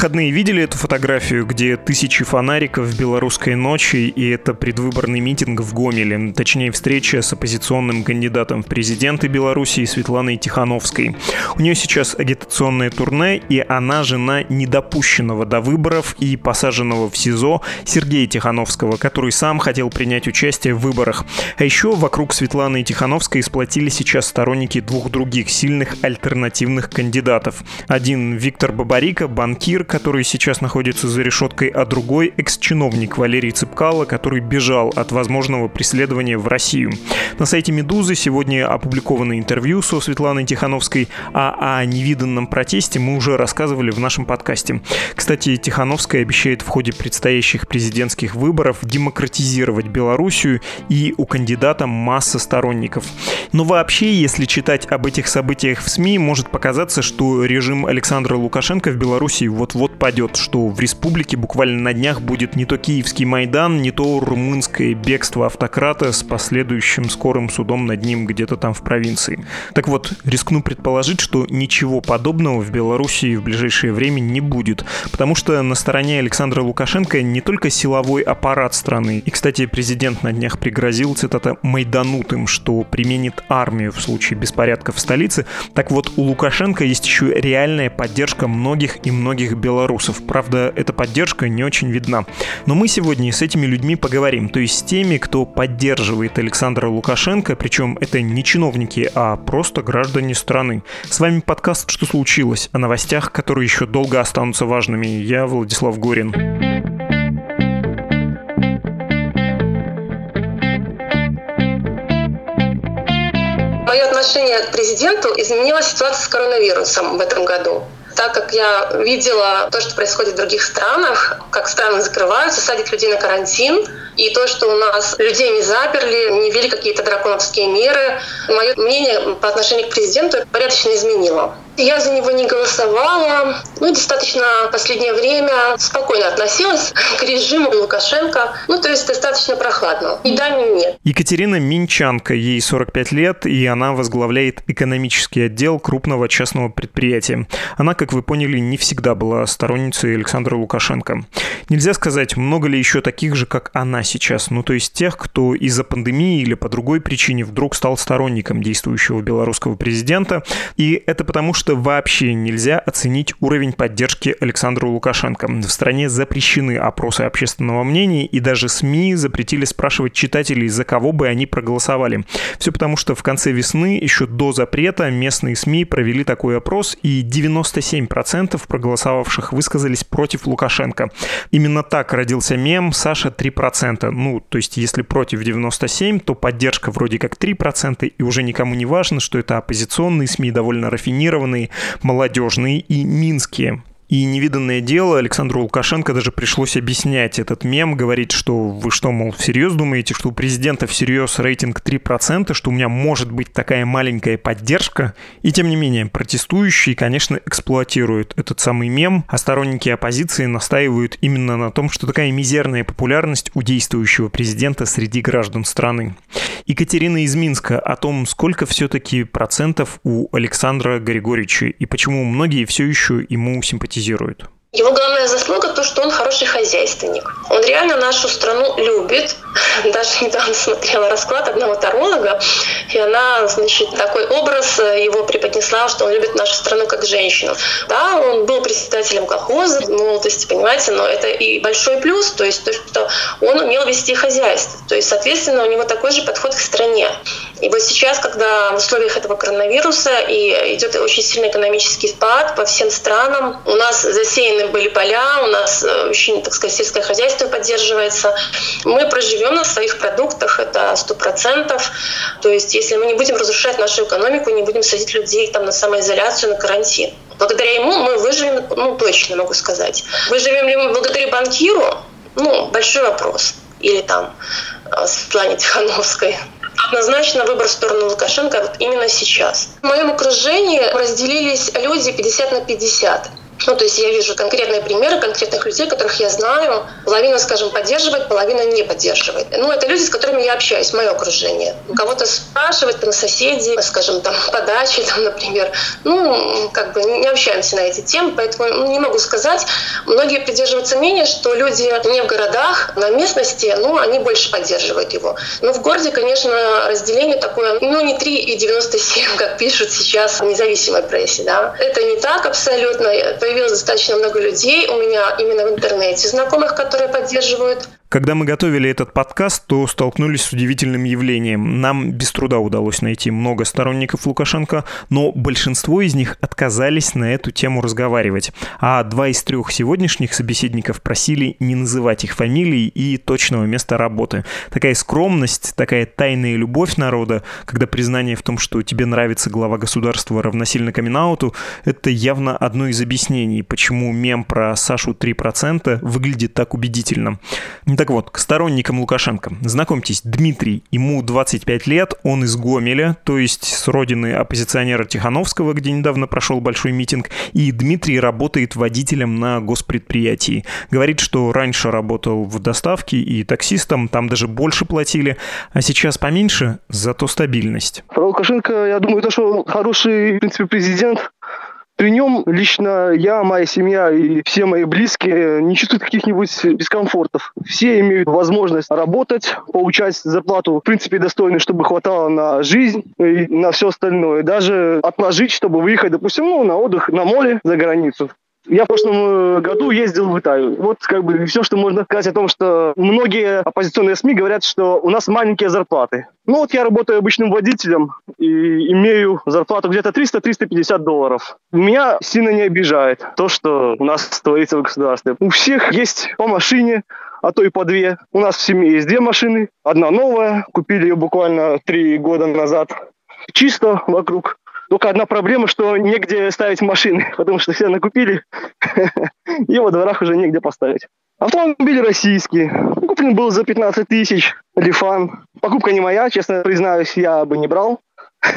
Выходные видели эту фотографию, где тысячи фонариков в белорусской ночи, и это предвыборный митинг в Гомеле, точнее встреча с оппозиционным кандидатом в президенты Беларуси Светланой Тихановской. У нее сейчас агитационное турне, и она жена недопущенного до выборов и посаженного в СИЗО Сергея Тихановского, который сам хотел принять участие в выборах. А еще вокруг Светланы Тихановской сплотили сейчас сторонники двух других сильных альтернативных кандидатов. Один Виктор Бабарика, банкир, который сейчас находится за решеткой, а другой экс-чиновник Валерий Цыпкало, который бежал от возможного преследования в Россию. На сайте «Медузы» сегодня опубликовано интервью со Светланой Тихановской, а о невиданном протесте мы уже рассказывали в нашем подкасте. Кстати, Тихановская обещает в ходе предстоящих президентских выборов демократизировать Белоруссию, и у кандидата масса сторонников. Но вообще, если читать об этих событиях в СМИ, может показаться, что режим Александра Лукашенко в Беларуси Белоруссии вот-вот падет, что в республике буквально на днях будет не то киевский Майдан, не то румынское бегство автократа с последующим скорым судом над ним где-то там в провинции. Так вот, рискну предположить, что ничего подобного в Белоруссии в ближайшее время не будет, потому что на стороне Александра Лукашенко не только силовой аппарат страны, и, кстати, президент на днях пригрозил, цитата, «майданутым», что применит армию в случае беспорядков в столице, так вот у Лукашенко есть еще реальная поддержка многих и многих белорусов. Правда, эта поддержка не очень видна. Но мы сегодня с этими людьми поговорим, то есть с теми, кто поддерживает Александра Лукашенко, причем это не чиновники, а просто граждане страны. С вами подкаст «Что случилось?» о новостях, которые еще долго останутся важными. Я Владислав Горин. Мое отношение к президенту изменилась ситуация с коронавирусом в этом году так как я видела то, что происходит в других странах, как страны закрываются, садят людей на карантин, и то, что у нас людей не заперли, не ввели какие-то драконовские меры, мое мнение по отношению к президенту порядочно изменило. Я за него не голосовала. Ну, достаточно в последнее время спокойно относилась к режиму Лукашенко. Ну, то есть достаточно прохладно. И да, ни нет. Екатерина Минчанка, ей 45 лет, и она возглавляет экономический отдел крупного частного предприятия. Она, как вы поняли, не всегда была сторонницей Александра Лукашенко. Нельзя сказать, много ли еще таких же, как она сейчас. Ну, то есть тех, кто из-за пандемии или по другой причине вдруг стал сторонником действующего белорусского президента. И это потому, что вообще нельзя оценить уровень поддержки Александру Лукашенко. В стране запрещены опросы общественного мнения, и даже СМИ запретили спрашивать читателей, за кого бы они проголосовали. Все потому, что в конце весны, еще до запрета, местные СМИ провели такой опрос, и 97% проголосовавших высказались против Лукашенко. Именно так родился мем «Саша 3%». Ну, то есть, если против 97, то поддержка вроде как 3%, и уже никому не важно, что это оппозиционные СМИ, довольно рафинированные, молодежные и минские. И невиданное дело, Александру Лукашенко даже пришлось объяснять этот мем, говорить, что вы что, мол, всерьез думаете, что у президента всерьез рейтинг 3%, что у меня может быть такая маленькая поддержка? И тем не менее, протестующие, конечно, эксплуатируют этот самый мем, а сторонники оппозиции настаивают именно на том, что такая мизерная популярность у действующего президента среди граждан страны. Екатерина из Минска о том, сколько все-таки процентов у Александра Григорьевича и почему многие все еще ему симпатизируют симпатизируют? Его главная заслуга то, что он хороший хозяйственник. Он реально нашу страну любит. Даже недавно смотрела расклад одного таролога, и она, значит, такой образ его преподнесла, что он любит нашу страну как женщину. Да, он был председателем колхоза в молодости, понимаете, но это и большой плюс, то есть то, что он умел вести хозяйство. То есть, соответственно, у него такой же подход к стране. И вот сейчас, когда в условиях этого коронавируса и идет очень сильный экономический спад по всем странам, у нас засеяны были поля, у нас э, очень, так сказать, сельское хозяйство поддерживается. Мы проживем на своих продуктах, это сто процентов. То есть если мы не будем разрушать нашу экономику, не будем садить людей там на самоизоляцию, на карантин. Благодаря ему мы выживем, ну, точно могу сказать. Выживем ли мы благодаря банкиру? Ну, большой вопрос. Или там э, Светлане Тихановской однозначно выбор в сторону Лукашенко вот именно сейчас. В моем окружении разделились люди 50 на 50. Ну, то есть я вижу конкретные примеры конкретных людей, которых я знаю. Половина, скажем, поддерживает, половина не поддерживает. Ну, это люди, с которыми я общаюсь, мое окружение. У кого-то спрашивать, там, соседи, скажем, там, по даче, там, например. Ну, как бы не общаемся на эти темы, поэтому не могу сказать. Многие придерживаются мнения, что люди не в городах, на местности, ну, они больше поддерживают его. Но в городе, конечно, разделение такое, ну, не 3 и 97, как пишут сейчас в независимой прессе, да. Это не так абсолютно появилось достаточно много людей у меня именно в интернете, знакомых, которые поддерживают когда мы готовили этот подкаст, то столкнулись с удивительным явлением. Нам без труда удалось найти много сторонников Лукашенко, но большинство из них отказались на эту тему разговаривать. А два из трех сегодняшних собеседников просили не называть их фамилий и точного места работы. Такая скромность, такая тайная любовь народа, когда признание в том, что тебе нравится глава государства равносильно камин это явно одно из объяснений, почему мем про Сашу 3% выглядит так убедительно. Так вот, к сторонникам Лукашенко. Знакомьтесь, Дмитрий, ему 25 лет, он из Гомеля, то есть с родины оппозиционера Тихановского, где недавно прошел большой митинг, и Дмитрий работает водителем на госпредприятии. Говорит, что раньше работал в доставке и таксистом, там даже больше платили, а сейчас поменьше, зато стабильность. Про Лукашенко, я думаю, то, что хороший, в принципе, президент, при нем лично я, моя семья и все мои близкие не чувствуют каких-нибудь дискомфортов. Все имеют возможность работать, получать зарплату, в принципе, достойную, чтобы хватало на жизнь и на все остальное. Даже отложить, чтобы выехать, допустим, ну, на отдых на море за границу. Я в прошлом э, году ездил в Италию. Вот как бы все, что можно сказать о том, что многие оппозиционные СМИ говорят, что у нас маленькие зарплаты. Ну вот я работаю обычным водителем и имею зарплату где-то 300-350 долларов. Меня сильно не обижает то, что у нас творится в государстве. У всех есть по машине, а то и по две. У нас в семье есть две машины. Одна новая, купили ее буквально три года назад. Чисто вокруг только одна проблема, что негде ставить машины, потому что все накупили, и во дворах уже негде поставить. Автомобиль российский. Куплен был за 15 тысяч. Лифан. Покупка не моя, честно признаюсь, я бы не брал.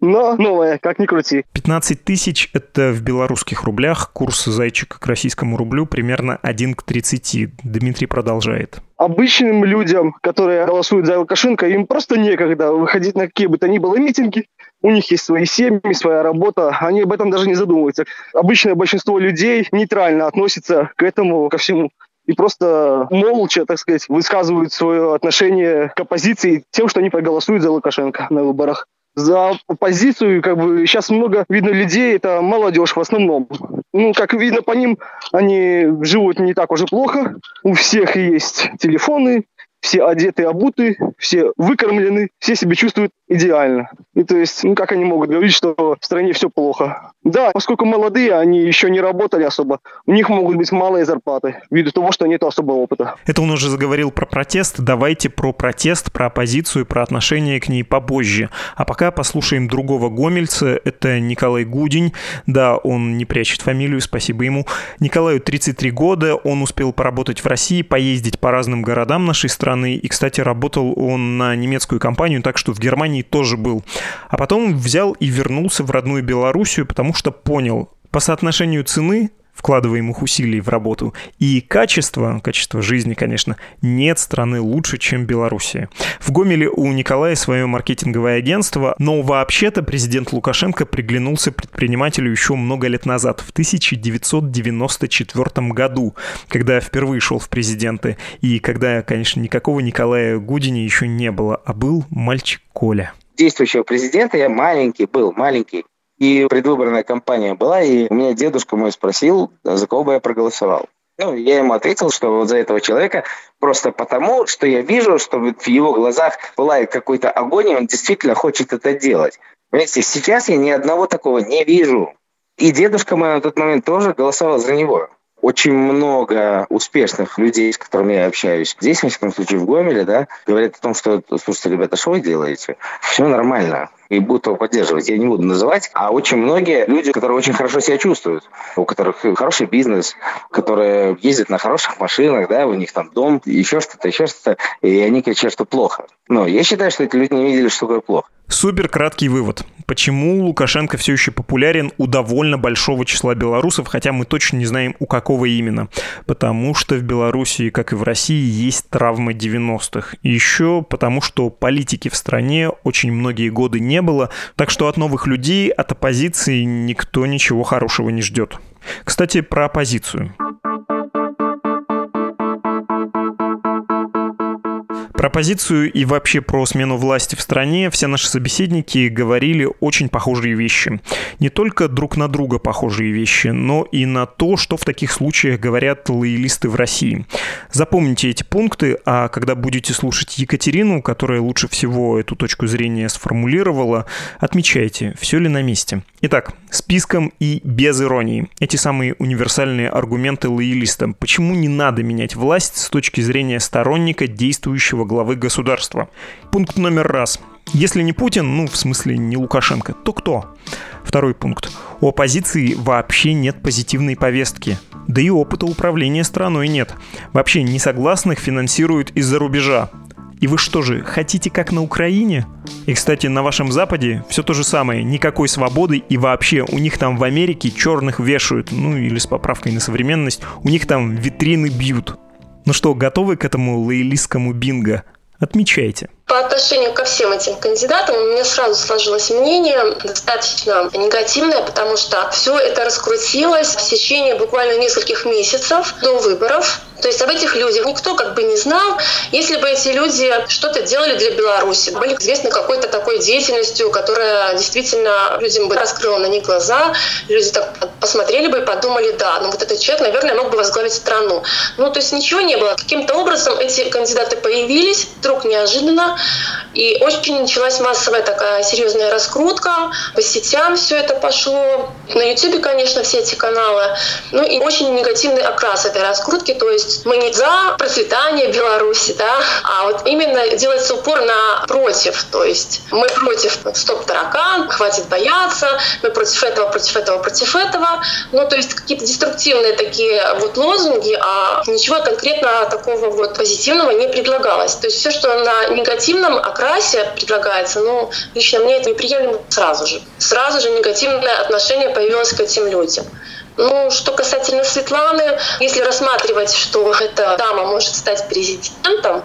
Но новая, как ни крути. 15 тысяч – это в белорусских рублях. Курс зайчика к российскому рублю примерно 1 к 30. Дмитрий продолжает. Обычным людям, которые голосуют за Лукашенко, им просто некогда выходить на какие бы то ни было митинги. У них есть свои семьи, своя работа. Они об этом даже не задумываются. Обычное большинство людей нейтрально относится к этому, ко всему и просто молча, так сказать, высказывают свое отношение к оппозиции тем, что они проголосуют за Лукашенко на выборах. За оппозицию, как бы, сейчас много видно людей, это молодежь в основном. Ну, как видно по ним, они живут не так уже плохо. У всех есть телефоны, все одеты, обуты, все выкормлены, все себя чувствуют идеально. И то есть, ну как они могут говорить, что в стране все плохо? Да, поскольку молодые, они еще не работали особо, у них могут быть малые зарплаты, ввиду того, что нет особого опыта. Это он уже заговорил про протест. Давайте про протест, про оппозицию, про отношение к ней попозже. А пока послушаем другого гомельца. Это Николай Гудень. Да, он не прячет фамилию, спасибо ему. Николаю 33 года, он успел поработать в России, поездить по разным городам нашей страны, страны. И, кстати, работал он на немецкую компанию, так что в Германии тоже был. А потом взял и вернулся в родную Белоруссию, потому что понял, по соотношению цены вкладываемых усилий в работу. И качество, качество жизни, конечно, нет страны лучше, чем Белоруссия. В Гомеле у Николая свое маркетинговое агентство, но вообще-то президент Лукашенко приглянулся предпринимателю еще много лет назад, в 1994 году, когда впервые шел в президенты, и когда, конечно, никакого Николая Гудини еще не было, а был мальчик Коля действующего президента я маленький был, маленький. И предвыборная кампания была, и у меня дедушка мой спросил, за кого бы я проголосовал. Ну, я ему ответил, что вот за этого человека просто потому, что я вижу, что в его глазах пылает какой-то огонь, и он действительно хочет это делать. Понимаете, сейчас я ни одного такого не вижу. И дедушка мой на тот момент тоже голосовал за него. Очень много успешных людей, с которыми я общаюсь, здесь, в всяком случае, в Гомеле, да, говорят о том, что, слушайте, ребята, что вы делаете? Все нормально и будут его поддерживать. Я не буду называть, а очень многие люди, которые очень хорошо себя чувствуют, у которых хороший бизнес, которые ездят на хороших машинах, да, у них там дом, еще что-то, еще что-то, и они кричат, что плохо. Но я считаю, что эти люди не видели, что такое плохо. Супер краткий вывод. Почему Лукашенко все еще популярен у довольно большого числа белорусов, хотя мы точно не знаем, у какого именно? Потому что в Беларуси, как и в России, есть травмы 90-х. И еще потому, что политики в стране очень многие годы не было, так что от новых людей, от оппозиции никто ничего хорошего не ждет. Кстати, про оппозицию. Про позицию и вообще про смену власти в стране все наши собеседники говорили очень похожие вещи. Не только друг на друга похожие вещи, но и на то, что в таких случаях говорят лоялисты в России. Запомните эти пункты, а когда будете слушать Екатерину, которая лучше всего эту точку зрения сформулировала, отмечайте, все ли на месте. Итак, списком и без иронии. Эти самые универсальные аргументы лоялистам. Почему не надо менять власть с точки зрения сторонника действующего главы государства. Пункт номер раз. Если не Путин, ну, в смысле, не Лукашенко, то кто? Второй пункт. У оппозиции вообще нет позитивной повестки. Да и опыта управления страной нет. Вообще несогласных финансируют из-за рубежа. И вы что же, хотите как на Украине? И, кстати, на вашем Западе все то же самое. Никакой свободы и вообще у них там в Америке черных вешают, ну или с поправкой на современность, у них там витрины бьют. Ну что, готовы к этому лоялистскому бинго? Отмечайте. По отношению ко всем этим кандидатам у меня сразу сложилось мнение достаточно негативное, потому что все это раскрутилось в течение буквально нескольких месяцев до выборов. То есть об этих людях никто как бы не знал. Если бы эти люди что-то делали для Беларуси, были известны какой-то такой деятельностью, которая действительно людям бы раскрыла на них глаза, люди так посмотрели бы и подумали, да, ну вот этот человек, наверное, мог бы возглавить страну. Ну, то есть ничего не было. Каким-то образом эти кандидаты появились, вдруг неожиданно, и очень началась массовая такая серьезная раскрутка, по сетям все это пошло, на YouTube, конечно, все эти каналы, ну и очень негативный окрас этой раскрутки, то есть мы не за процветание Беларуси, да, а вот именно делается упор на против. То есть мы против стоп таракан, хватит бояться, мы против этого, против этого, против этого. Ну, то есть какие-то деструктивные такие вот лозунги, а ничего конкретно такого вот позитивного не предлагалось. То есть все, что на негативном окрасе предлагается, ну, лично мне это неприемлемо сразу же. Сразу же негативное отношение появилось к этим людям. Ну, что касательно Светланы, если рассматривать, что эта дама может стать президентом,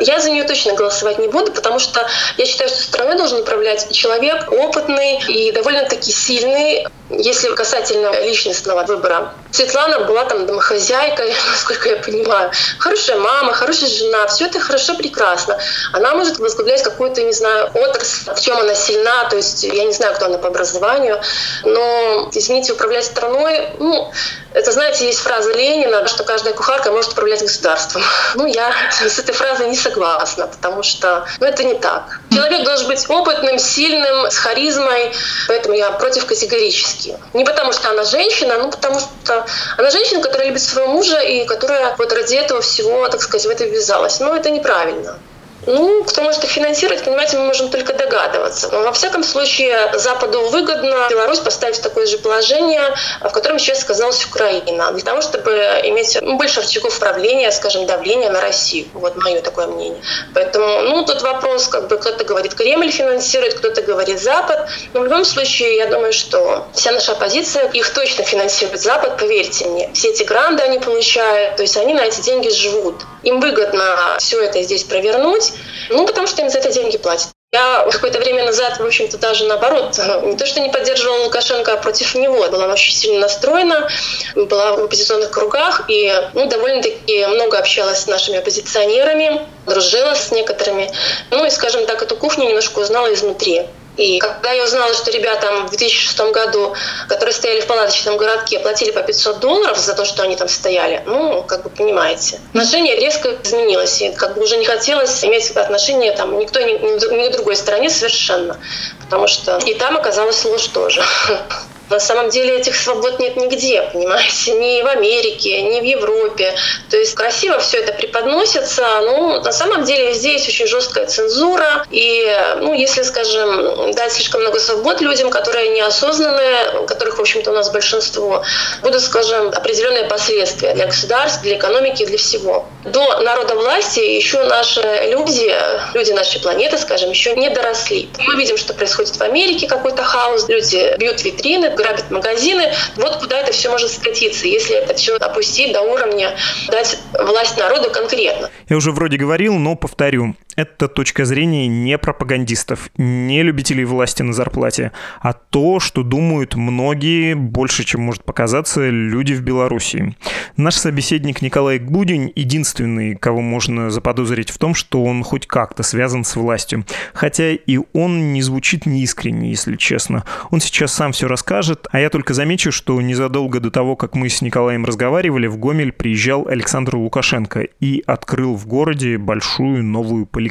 я за нее точно голосовать не буду, потому что я считаю, что страной должен управлять человек опытный и довольно-таки сильный, если касательно личностного выбора. Светлана была там домохозяйкой, насколько я понимаю. Хорошая мама, хорошая жена, все это хорошо, прекрасно. Она может возглавлять какую-то, не знаю, отрасль, в чем она сильна, то есть я не знаю, кто она по образованию, но, извините, управлять страной, ну, это, знаете, есть фраза Ленина, что каждая кухарка может управлять государством. Ну, я с этой фразой не согласна, потому что ну, это не так. Человек должен быть опытным, сильным, с харизмой, поэтому я против категорически. Не потому что она женщина, но потому что она женщина, которая любит своего мужа и которая вот ради этого всего, так сказать, в это ввязалась. Но это неправильно. Ну, кто может их финансировать, понимаете, мы можем только догадываться. Но во всяком случае, Западу выгодно Беларусь поставить в такое же положение, в котором сейчас оказалась Украина, для того, чтобы иметь больше рычагов управления, скажем, давления на Россию. Вот мое такое мнение. Поэтому, ну, тут вопрос, как бы кто-то говорит, Кремль финансирует, кто-то говорит Запад. Но в любом случае, я думаю, что вся наша оппозиция, их точно финансирует Запад, поверьте мне. Все эти гранды они получают, то есть они на эти деньги живут. Им выгодно все это здесь провернуть, ну, потому что им за это деньги платят. Я какое-то время назад, в общем-то, даже наоборот, не то, что не поддерживала Лукашенко, а против него. Была очень сильно настроена, была в оппозиционных кругах и ну, довольно-таки много общалась с нашими оппозиционерами, дружила с некоторыми. Ну и, скажем так, эту кухню немножко узнала изнутри. И когда я узнала, что ребята в 2006 году, которые стояли в палаточном городке, платили по 500 долларов за то, что они там стояли, ну, как бы понимаете, отношение резко изменилось. И как бы уже не хотелось иметь отношения там никто ни, ни, ни к другой стороне совершенно. Потому что и там оказалась ложь тоже. На самом деле этих свобод нет нигде, понимаете, ни в Америке, ни в Европе. То есть красиво все это преподносится, но на самом деле здесь очень жесткая цензура. И, ну, если, скажем, дать слишком много свобод людям, которые неосознанные, которых, в общем-то, у нас большинство, будут, скажем, определенные последствия для государств, для экономики, для всего. До народа власти еще наши люди, люди нашей планеты, скажем, еще не доросли. Мы видим, что происходит в Америке, какой-то хаос, люди бьют витрины, грабят магазины. Вот куда это все может скатиться, если это все опустить до уровня, дать власть народу конкретно. Я уже вроде говорил, но повторю. Это точка зрения не пропагандистов, не любителей власти на зарплате, а то, что думают многие, больше, чем может показаться, люди в Беларуси. Наш собеседник Николай Гудень единственный, кого можно заподозрить в том, что он хоть как-то связан с властью. Хотя и он не звучит неискренне, если честно. Он сейчас сам все расскажет, а я только замечу, что незадолго до того, как мы с Николаем разговаривали, в Гомель приезжал Александр Лукашенко и открыл в городе большую новую поликлинику.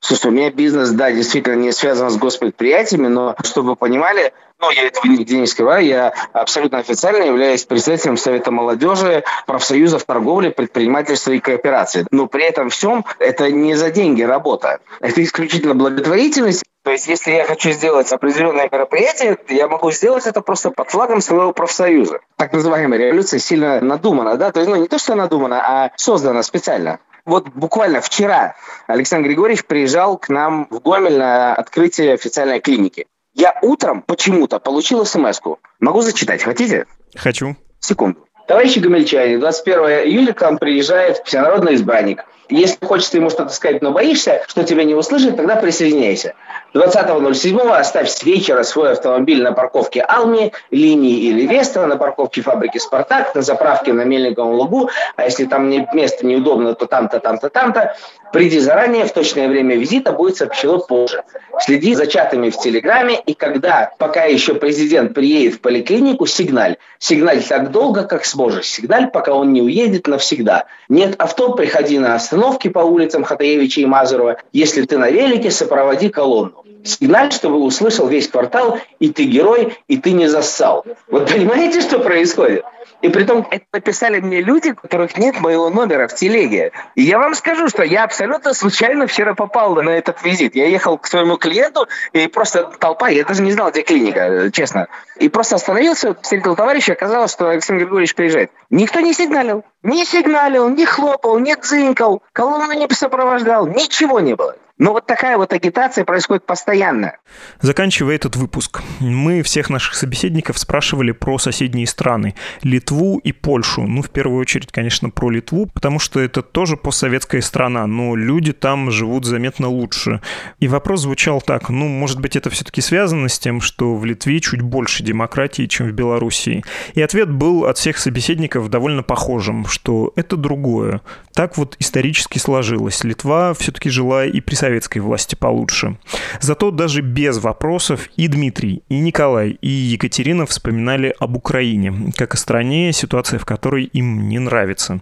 Слушай, у меня бизнес, да, действительно не связан с госпредприятиями, но чтобы вы понимали, ну, я этого нигде не скрываю, я абсолютно официально являюсь председателем Совета молодежи, профсоюзов торговли, предпринимательства и кооперации. Но при этом всем это не за деньги работа. Это исключительно благотворительность. То есть, если я хочу сделать определенное мероприятие, я могу сделать это просто под флагом своего профсоюза. Так называемая революция сильно надумана, да? То есть, ну, не то, что надумана, а создана специально. Вот буквально вчера Александр Григорьевич приезжал к нам в Гомель на открытие официальной клиники. Я утром почему-то получил смс -ку. Могу зачитать, хотите? Хочу. Секунду. Товарищи гомельчане, 21 июля к нам приезжает всенародный избранник. Если хочется ему что-то сказать, но боишься, что тебя не услышат, тогда присоединяйся. 20.07 оставь с вечера свой автомобиль на парковке Алми, линии или Веста, на парковке фабрики «Спартак», на заправке на Мельниковом лугу, а если там место неудобно, то там-то, там-то, там-то. Приди заранее, в точное время визита будет сообщено позже. Следи за чатами в Телеграме, и когда, пока еще президент приедет в поликлинику, сигналь. Сигналь так долго, как сможешь. Сигналь, пока он не уедет навсегда. Нет авто, приходи на остановки по улицам Хатаевича и Мазурова. Если ты на велике, сопроводи колонну. Сигналь, чтобы услышал весь квартал, и ты герой, и ты не зассал. Вот понимаете, что происходит? И при том это написали мне люди, у которых нет моего номера в телеге. И я вам скажу, что я абсолютно случайно вчера попал на этот визит. Я ехал к своему клиенту, и просто толпа, я даже не знал, где клиника, честно. И просто остановился, встретил товарища, оказалось, что Александр Григорьевич приезжает. Никто не сигналил. Не сигналил, не хлопал, не дзынькал, колонну не сопровождал, ничего не было. Но вот такая вот агитация происходит постоянно. Заканчивая этот выпуск, мы всех наших собеседников спрашивали про соседние страны. Литву и Польшу. Ну, в первую очередь, конечно, про Литву, потому что это тоже постсоветская страна, но люди там живут заметно лучше. И вопрос звучал так, ну, может быть, это все-таки связано с тем, что в Литве чуть больше демократии, чем в Белоруссии. И ответ был от всех собеседников довольно похожим, что это другое. Так вот исторически сложилось. Литва все-таки жила и при советской власти получше. Зато даже без вопросов и Дмитрий, и Николай, и Екатерина вспоминали об Украине, как о стране, ситуация в которой им не нравится.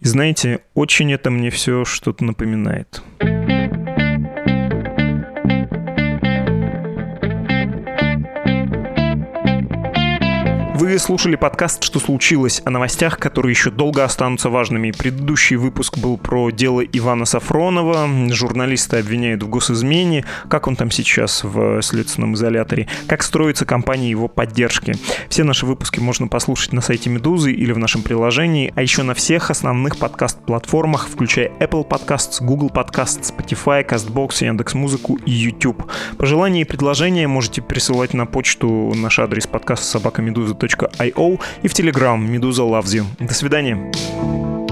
И знаете, очень это мне все что-то напоминает. Вы слушали подкаст «Что случилось?» о новостях, которые еще долго останутся важными. Предыдущий выпуск был про дело Ивана Сафронова. Журналисты обвиняют в госизмене. Как он там сейчас в следственном изоляторе? Как строится компания его поддержки? Все наши выпуски можно послушать на сайте Медузы или в нашем приложении, а еще на всех основных подкаст-платформах, включая Apple Podcasts, Google Podcasts, Spotify, CastBox, Яндекс.Музыку и YouTube. Пожелания и предложения можете присылать на почту наш адрес подкаста собакамедуза.io и в Telegram Медуза Loves You. До свидания.